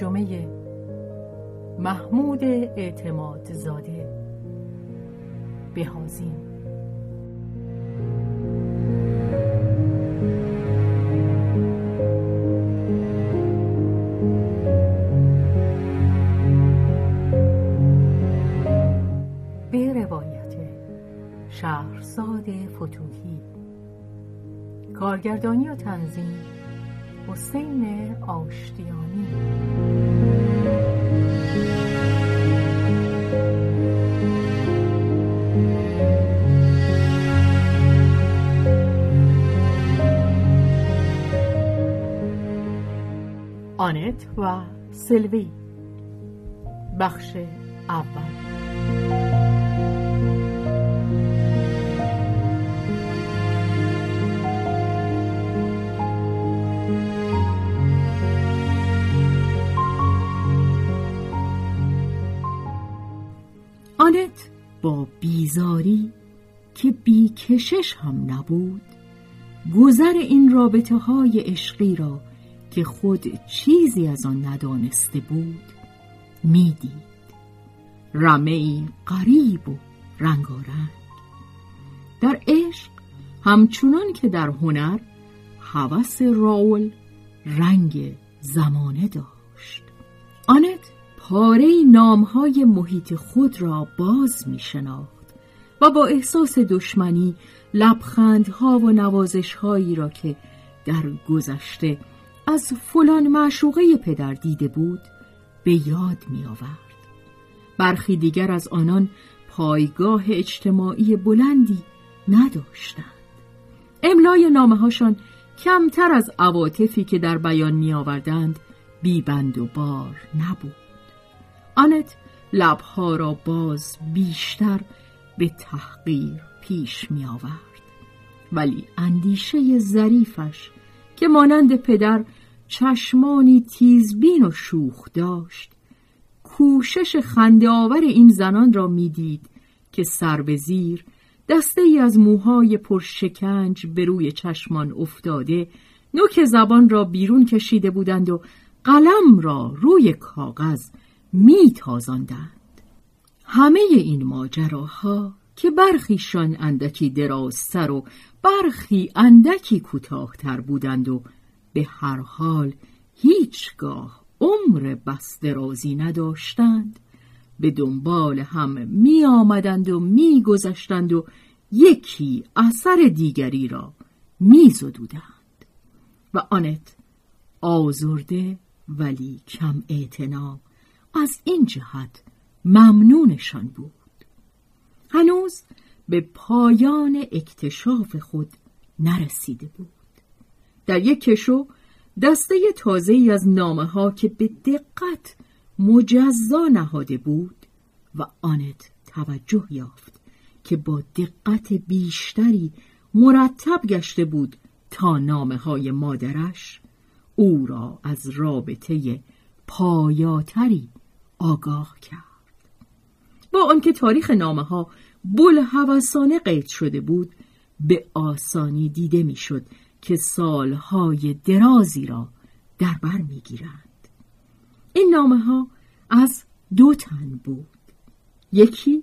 ترجمه محمود اعتماد زاده. بهازین. شهرزاد فتوهی کارگردانی و تنظیم حسین آشتیانی. آنت و سلوی بخش اول آنت با بیزاری که بیکشش هم نبود گذر این رابطه های عشقی را که خود چیزی از آن ندانسته بود می‌دید. رمه ای قریب و رنگارنگ. در عشق همچنان که در هنر هوس راول رنگ زمانه داشت. آنت پاره نامهای محیط خود را باز می شناخت و با احساس دشمنی لبخندها و نوازشهایی را که در گذشته از فلان معشوقه پدر دیده بود به یاد می آورد. برخی دیگر از آنان پایگاه اجتماعی بلندی نداشتند. املای نامه هاشان کمتر از عواطفی که در بیان می آوردند بیبند و بار نبود. آنت لبها را باز بیشتر به تحقیر پیش می آورد. ولی اندیشه ظریفش که مانند پدر چشمانی تیزبین و شوخ داشت. کوشش خنده آور این زنان را می‌دید که سر به زیر دسته ای از موهای پرشکنج به روی چشمان افتاده نوک زبان را بیرون کشیده بودند و قلم را روی کاغذ میتازاندند. همه این ماجراها که برخیشان اندکی درازتر و برخی اندکی کوتاهتر بودند و به هر حال هیچگاه عمر بس درازی نداشتند. به دنبال هم می آمدند و می گذشتند و یکی اثر دیگری را می زدودند و آنت آزرده ولی کم اعتنا از این جهت ممنونشان بود. هنوز به پایان اکتشاف خود نرسیده بود. در یک کشو دسته تازه ای از نامه ها که به دقت مجزا نهاده بود و آنت توجه یافت که با دقت بیشتری مرتب گشته بود تا نامه های مادرش او را از رابطه پایاتری آگاه کرد. با آنکه تاریخ نامه ها بلحوثانه قید شده بود به آسانی دیده می‌شد که سالهای درازی را در بر می‌گیرند. این نامه ها از دو تن بود. یکی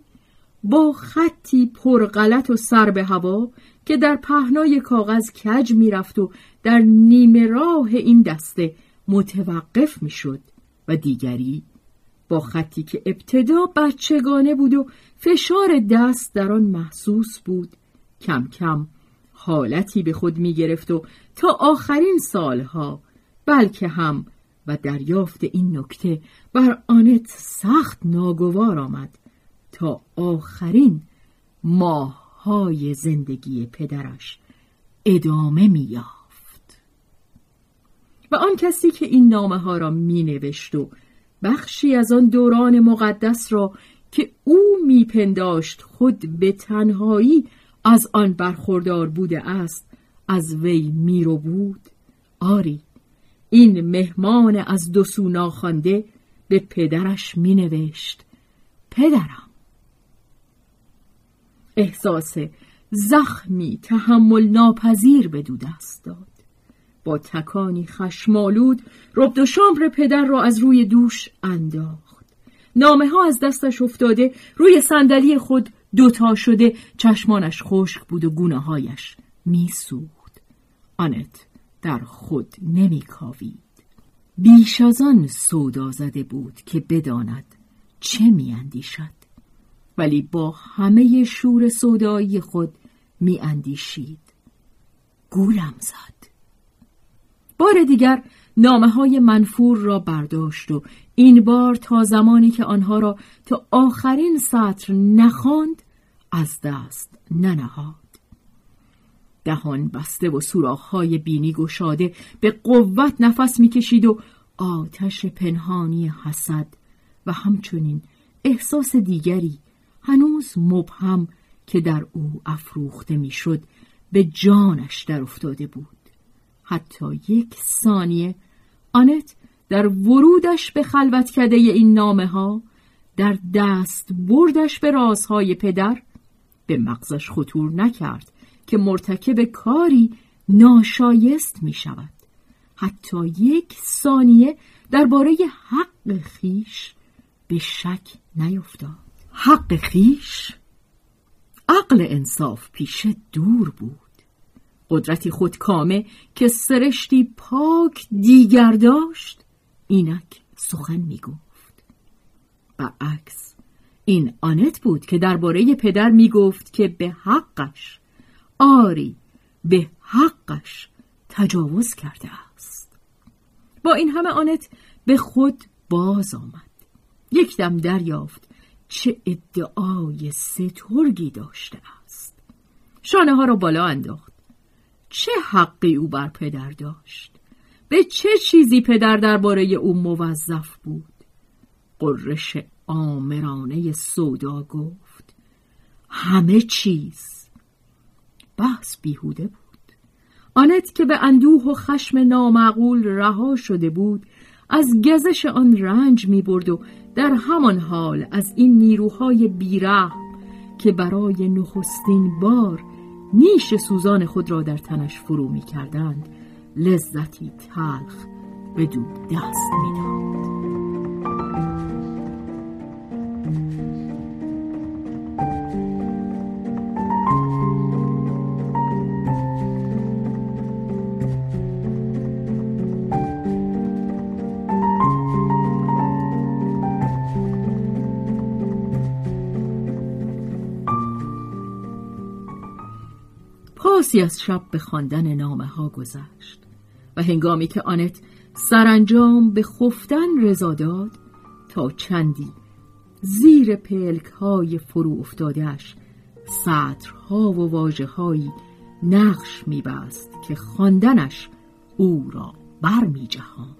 با خطی پرغلط و سر به هوا که در پهنای کاغذ کج می‌رفت و در نیمه راه این دسته متوقف می‌شد و دیگری با خطی که ابتدا بچگانه بود و فشار دست در آن محسوس بود کم کم حالتی به خود می گرفت و تا آخرین سالها بلکه هم و دریافت این نکته بر آنت سخت ناگوار آمد تا آخرین ماههای زندگی پدرش ادامه میافت و آن کسی که این نامه ها را می نوشت و بخشی از آن دوران مقدس را که او میپنداشت خود به تنهایی از آن برخوردار بوده است از وی میرو بود. آری این مهمان از دو سو ناخوانده به پدرش مینوشت. پدرم. احساس زخمی تحمل ناپذیر به دو دست داد. با تکانی خشمالود ربد و شامر پدر را از روی دوش انداخت. نامه ها از دستش افتاده روی صندلی خود دوتا شده چشمانش خشک بود و گونه هایش میسوخت. آنت در خود نمیکاوید. بیش از آن سودا زده بود که بداند چه میاندیشد. ولی با همه شور سودایی خود میاندیشید. گولم زد. بار دیگر نامه های منفور را برداشت و این بار تا زمانی که آنها را تا آخرین سطر نخواند از دست ننهاد. دهان بسته و سوراخ‌های بینی گشاده به قوت نفس می‌کشید و آتش پنهانی حسد و همچنین احساس دیگری هنوز مبهم که در او افروخته می‌شد به جانش در افتاده بود. حتی یک ثانیه آنت در ورودش به خلوت کده این نامه ها در دست بردش به رازهای پدر به مغزش خطور نکرد که مرتکب کاری ناشایست می شود حتی یک ثانیه درباره حق خیش به شک نیفتاد. حق خیش عقل انصاف پیشه دور بود. قدرتی خودکامه که سرشتی پاک دیگر داشت اینک سخن می‌گفت. عکس این آنت بود که درباره پدر می‌گفت که به حقش آری به حقش تجاوز کرده است. با این همه آنت به خود باز آمد. یک دم دریافت چه ادعای سترگی داشته است. شانه ها را بالا انداخت. چه حقی او بر پدر داشت؟ به چه چیزی پدر درباره او موظف بود؟ قررش آمرانه سودا گفت همه چیز بحث بیهوده بود. آنت که به اندوه و خشم نامعقول رها شده بود از گزش آن رنج می برد و در همان حال از این نیروهای بیره که برای نخستین بار نیش سوزان خود را در تنش فرو می کردند لذتی تلخ به دو دست می داد. پاسی از شب به خواندن نامه ها گذشت و هنگامی که آنت سرانجام به خفتن رضا داد تا چندی زیر پلک های فرو افتادهش سطرها و واجه هایی نقش میبست که خواندنش او را بر می جهاند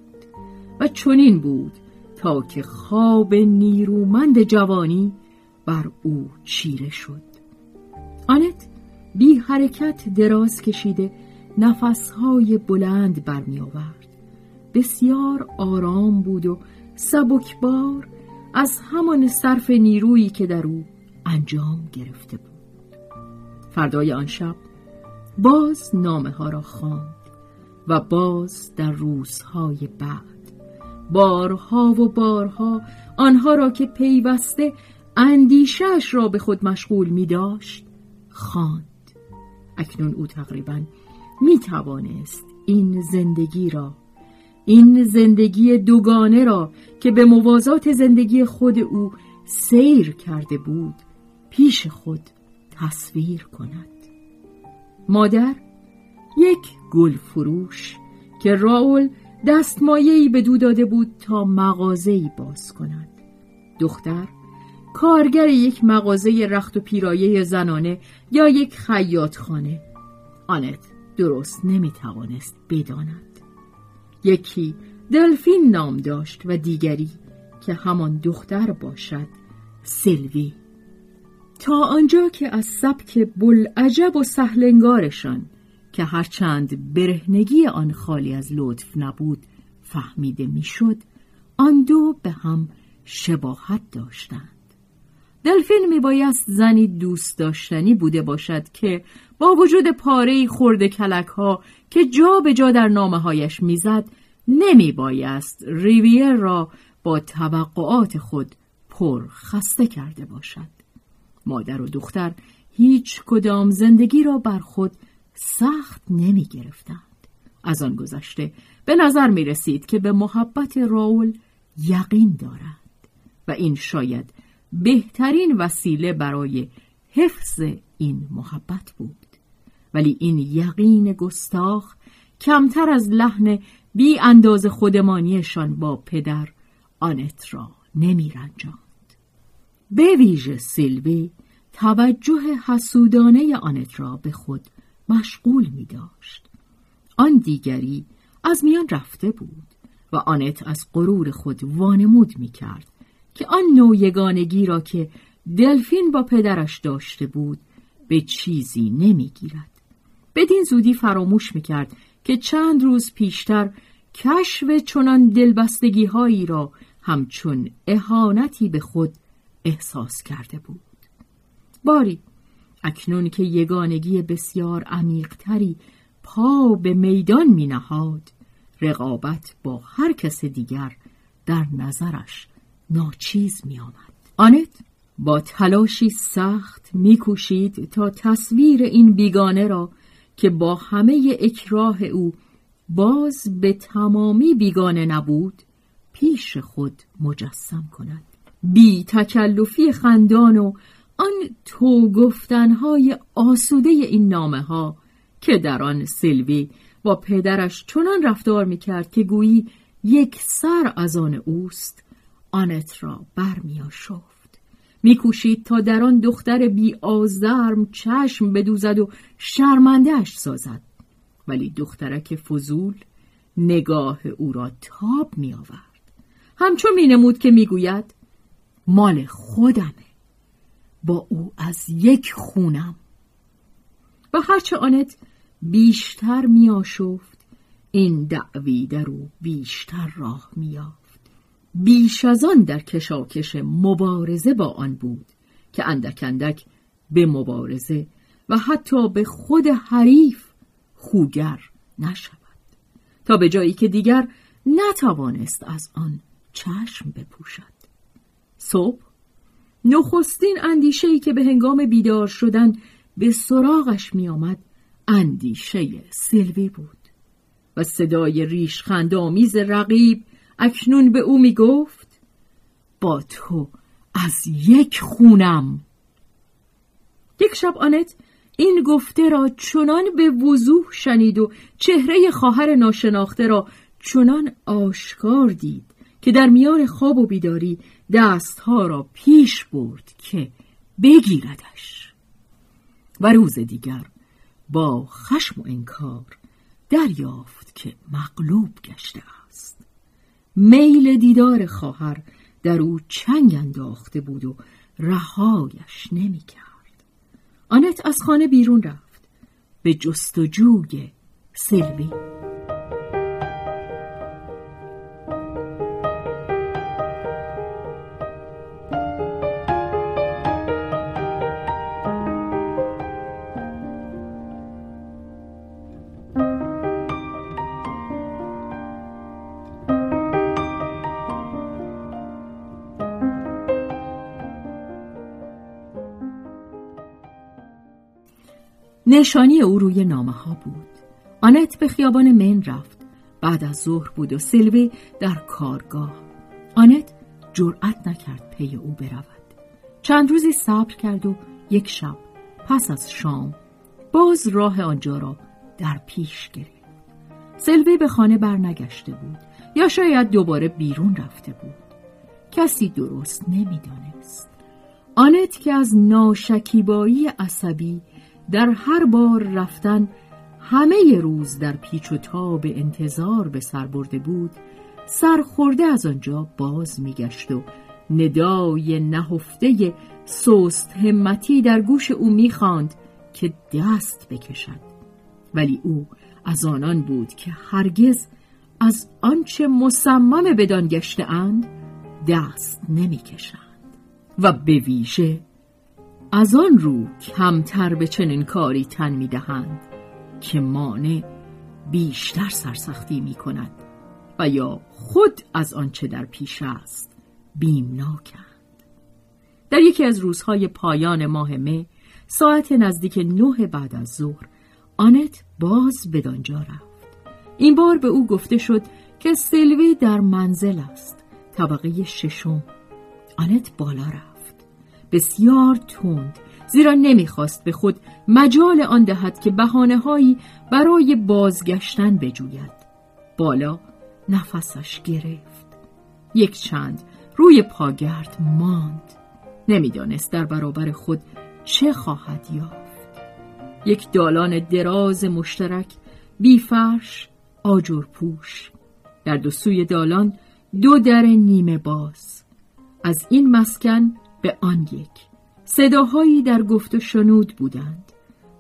و چنین بود تا که خواب نیرومند جوانی بر او چیره شد. آنت بی حرکت دراز کشیده نفسهای بلند برمی آورد بسیار آرام بود و سبکبار از همان صرف نیرویی که در او انجام گرفته بود. فردای آن شب باز نامه ها را خواند و باز در روزهای بعد بارها و بارها آنها را که پیوسته اندیشش را به خود مشغول می داشت خواند. اکنون او تقریبا می توانست این زندگی را این زندگی دوگانه را که به موازات زندگی خود او سیر کرده بود پیش خود تصویر کند. مادر یک گل فروش که راول دستمایه‌ای به دو داده بود تا مغازه‌ای باز کند. دختر کارگر یک مغازه رخت و پیرایه زنانه یا یک خیاط خانه آنت درست نمی توانست بداند. یکی دلفین نام داشت و دیگری که همان دختر باشد سلوی. تا آنجا که از سبک بلعجب و سهلنگارشان که هرچند برهنگی آن خالی از لطف نبود فهمیده می‌شد آن دو به هم شباهت داشتند. دلفین میبایست زنی دوست داشتنی بوده باشد که با وجود پاره خورده کلک ها که جا به جا در نامه هایش می‌زد نمیبایست ریویر را با توقعات خود پر خسته کرده باشد مادر و دختر هیچ کدام زندگی را بر خود سخت نمی گرفتند. از آن گذشته به نظر می رسید که به محبت راول یقین دارد و این شاید بهترین وسیله برای حفظ این محبت بود ولی این یقین گستاخ کمتر از لحن بی انداز خودمانیشان با پدر آنت را نمی رنجاند. به ویژه سیلوی توجه حسودانه آنت را به خود مشغول می داشت. آن دیگری از میان رفته بود و آنت از غرور خود وانمود می کرد که آن نوع یگانگی را که دلفین با پدرش داشته بود به چیزی نمی‌گیرد. بدین زودی فراموش می‌کرد که چند روز پیشتر کشف چنان دلبستگی هایی را همچون اهانتی به خود احساس کرده بود. باری اکنون که یگانگی بسیار عمیقتری پا به میدان می نهاد رقابت با هر کس دیگر در نظرش ناچیز می آمد. آنت با تلاشی سخت میکوشید تا تصویر این بیگانه را که با همه اکراه او باز به تمامی بیگانه نبود پیش خود مجسم کند بی تکلفی خندان و آن تو گفتنهای آسوده این نامه ها که در آن سلوی با پدرش چنان رفتار می‌کرد که گویی یک سر از آن اوست آنت را برمیاشفت. میکوشید تا در آن دختر بی آزرم چشم بدوزد و شرمندهش سازد. ولی دخترک فضول نگاه او را تاب می آورد همچون می نمود که می‌گوید مال خودمه. با او از یک خونم. و هرچه آنت بیشتر می آشفت این دعوی در او بیشتر راه میافت بیش از آن در کشاکش مبارزه با آن بود که اندک اندک به مبارزه و حتی به خود حریف خوگر نشود تا به جایی که دیگر نتوانست از آن چشم بپوشد. صبح نخستین اندیشه‌ای که به هنگام بیدار شدن به سراغش می آمد اندیشه سلوی بود و صدای ریش خندامیز رقیب اکنون به او می گفت با تو از یک خونم. یک شب آنت این گفته را چنان به وضوح شنید و چهره خواهر ناشناخته را چنان آشکار دید که در میان خواب و بیداری دستها را پیش برد که بگیردش. و روز دیگر با خشم و انکار دریافت که مغلوب گشته است. میل دیدار خواهر در او چنگ انداخته بود و رهایش نمی‌کرد. آنت از خانه بیرون رفت به جستجوی سلوی نشانی او روی نامه ها بود. آنت به خیابان من رفت. بعد از ظهر بود و سلوی در کارگاه. آنت جرأت نکرد پی او برود. چند روزی صبر کرد و یک شب پس از شام باز راه آنجا را در پیش گرفت. سلوی به خانه برنگشته بود. یا شاید دوباره بیرون رفته بود. کسی درست نمی‌دانست. آنت که از ناشکیبایی عصبی در هر بار رفتن همه روز در پیچ و تاب انتظار به سر برده بود سرخورده از آنجا باز میگشت و ندای نهفته سست همتی در گوش او می‌خواند که دست بکشد. ولی او از آنان بود که هرگز از آنچه مصمم بدان گشته اند دست نمی‌کشند و به ویژه از آن رو کمتر به چنین کاری تن می‌دهند که مانع بیشتر سرسختی می کند و یا خود از آنچه در پیش است بیمناکند. در یکی از روزهای پایان ماه مه ساعت نزدیک نه بعد از ظهر آنت باز بدانجا رفت. این بار به او گفته شد که سلوی در منزل است. طبقه ششم. آنت بالا رفت. بسیار تند زیرا نمی‌خواست به خود مجال آن دهد که بحانه برای بازگشتن بجوید. بالا نفسش گرفت. یک چند روی پاگرد ماند. نمی‌دانست در برابر خود چه خواهد یافت. یک دالان دراز مشترک بیفرش آجر پوش. در دو سوی دالان دو در نیمه باز. از این مسکن به آن یک. صداهایی در گفت و شنود بودند.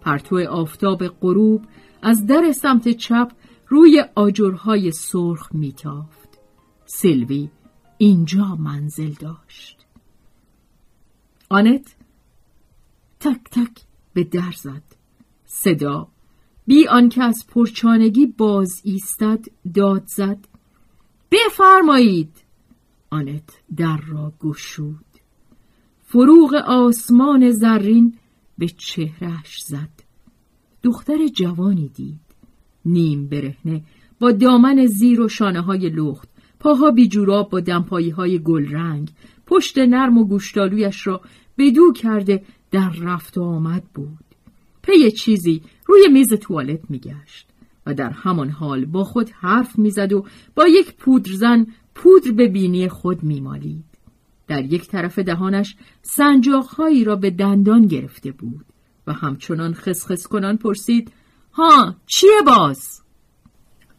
پرتو آفتاب غروب از در سمت چپ روی آجرهای سرخ میتافت. سلوی اینجا منزل داشت. آنت تک تک به در زد. صدا بی آنکه از پرچانگی باز ایستد داد زد. بفرمایید. آنت در را گشود. فروغ آسمان زرین به چهرش زد. دختر جوانی دید. نیم برهنه با دامن زیر و شانه های لخت پاها بی جوراب با دمپایی های گل رنگ پشت نرم و گوشتالویش را بدو کرده در رفت و آمد بود. پی چیزی روی میز توالت میگشت و در همان حال با خود حرف می‌زد و با یک پودرزن پودر به بینی خود میمالید. در یک طرف دهانش سنجاقهایی را به دندان گرفته بود و همچنان خسخس کنان پرسید ها چیه باز؟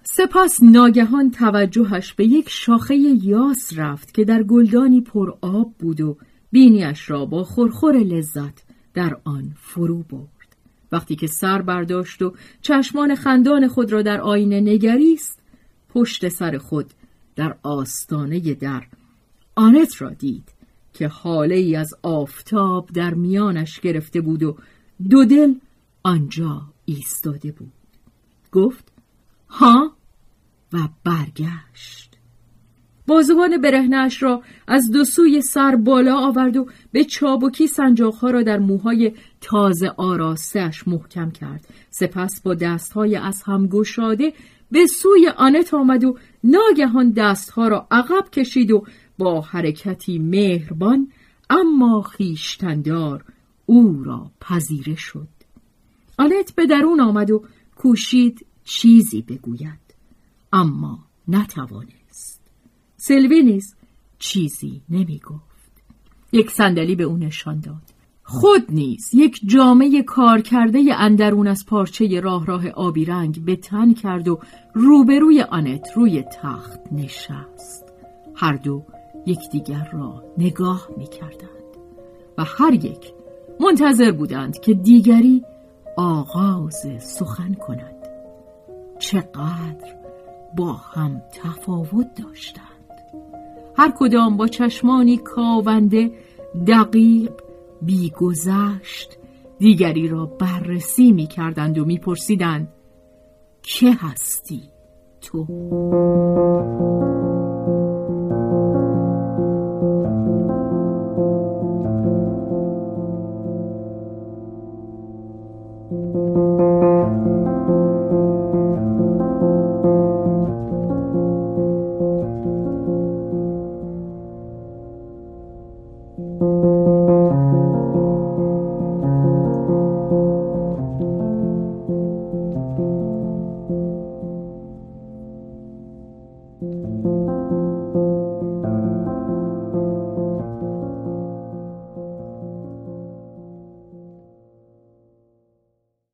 سپس ناگهان توجهش به یک شاخه یاس رفت که در گلدانی پر آب بود و بینیش را با خورخور لذت در آن فرو برد. وقتی که سر برداشت و چشمان خندان خود را در آینه نگریست پشت سر خود در آستانه در آنت را دید که حاله ای از آفتاب در میانش گرفته بود و دو دل آنجا ایستاده بود. گفت ها؟ و برگشت. بازوان برهنش را از دو سوی سر بالا آورد و به چابکی سنجاقها را در موهای تازه آراستش محکم کرد. سپس با دستهای از هم گشاده به سوی آنت آمد و ناگهان دستها را عقب کشید و با حرکتی مهربان اما خیشتندار او را پذیره شد. آنت به درون آمد و کوشید چیزی بگوید اما نتوانست. سلوی نیز چیزی نمی گفت یک صندلی به او نشان داد. خود نیز یک جامعه کار کرده اندرون از پارچه راه راه آبی رنگ به تن کرد و روبروی آنت روی تخت نشست. هر دو یکدیگر را نگاه می کردند و هر یک منتظر بودند که دیگری آغاز سخن کند چقدر با هم تفاوت داشتند هر کدام با چشمانی کاونده دقیق بیگذشت دیگری را بررسی می کردند و می پرسیدند که هستی تو؟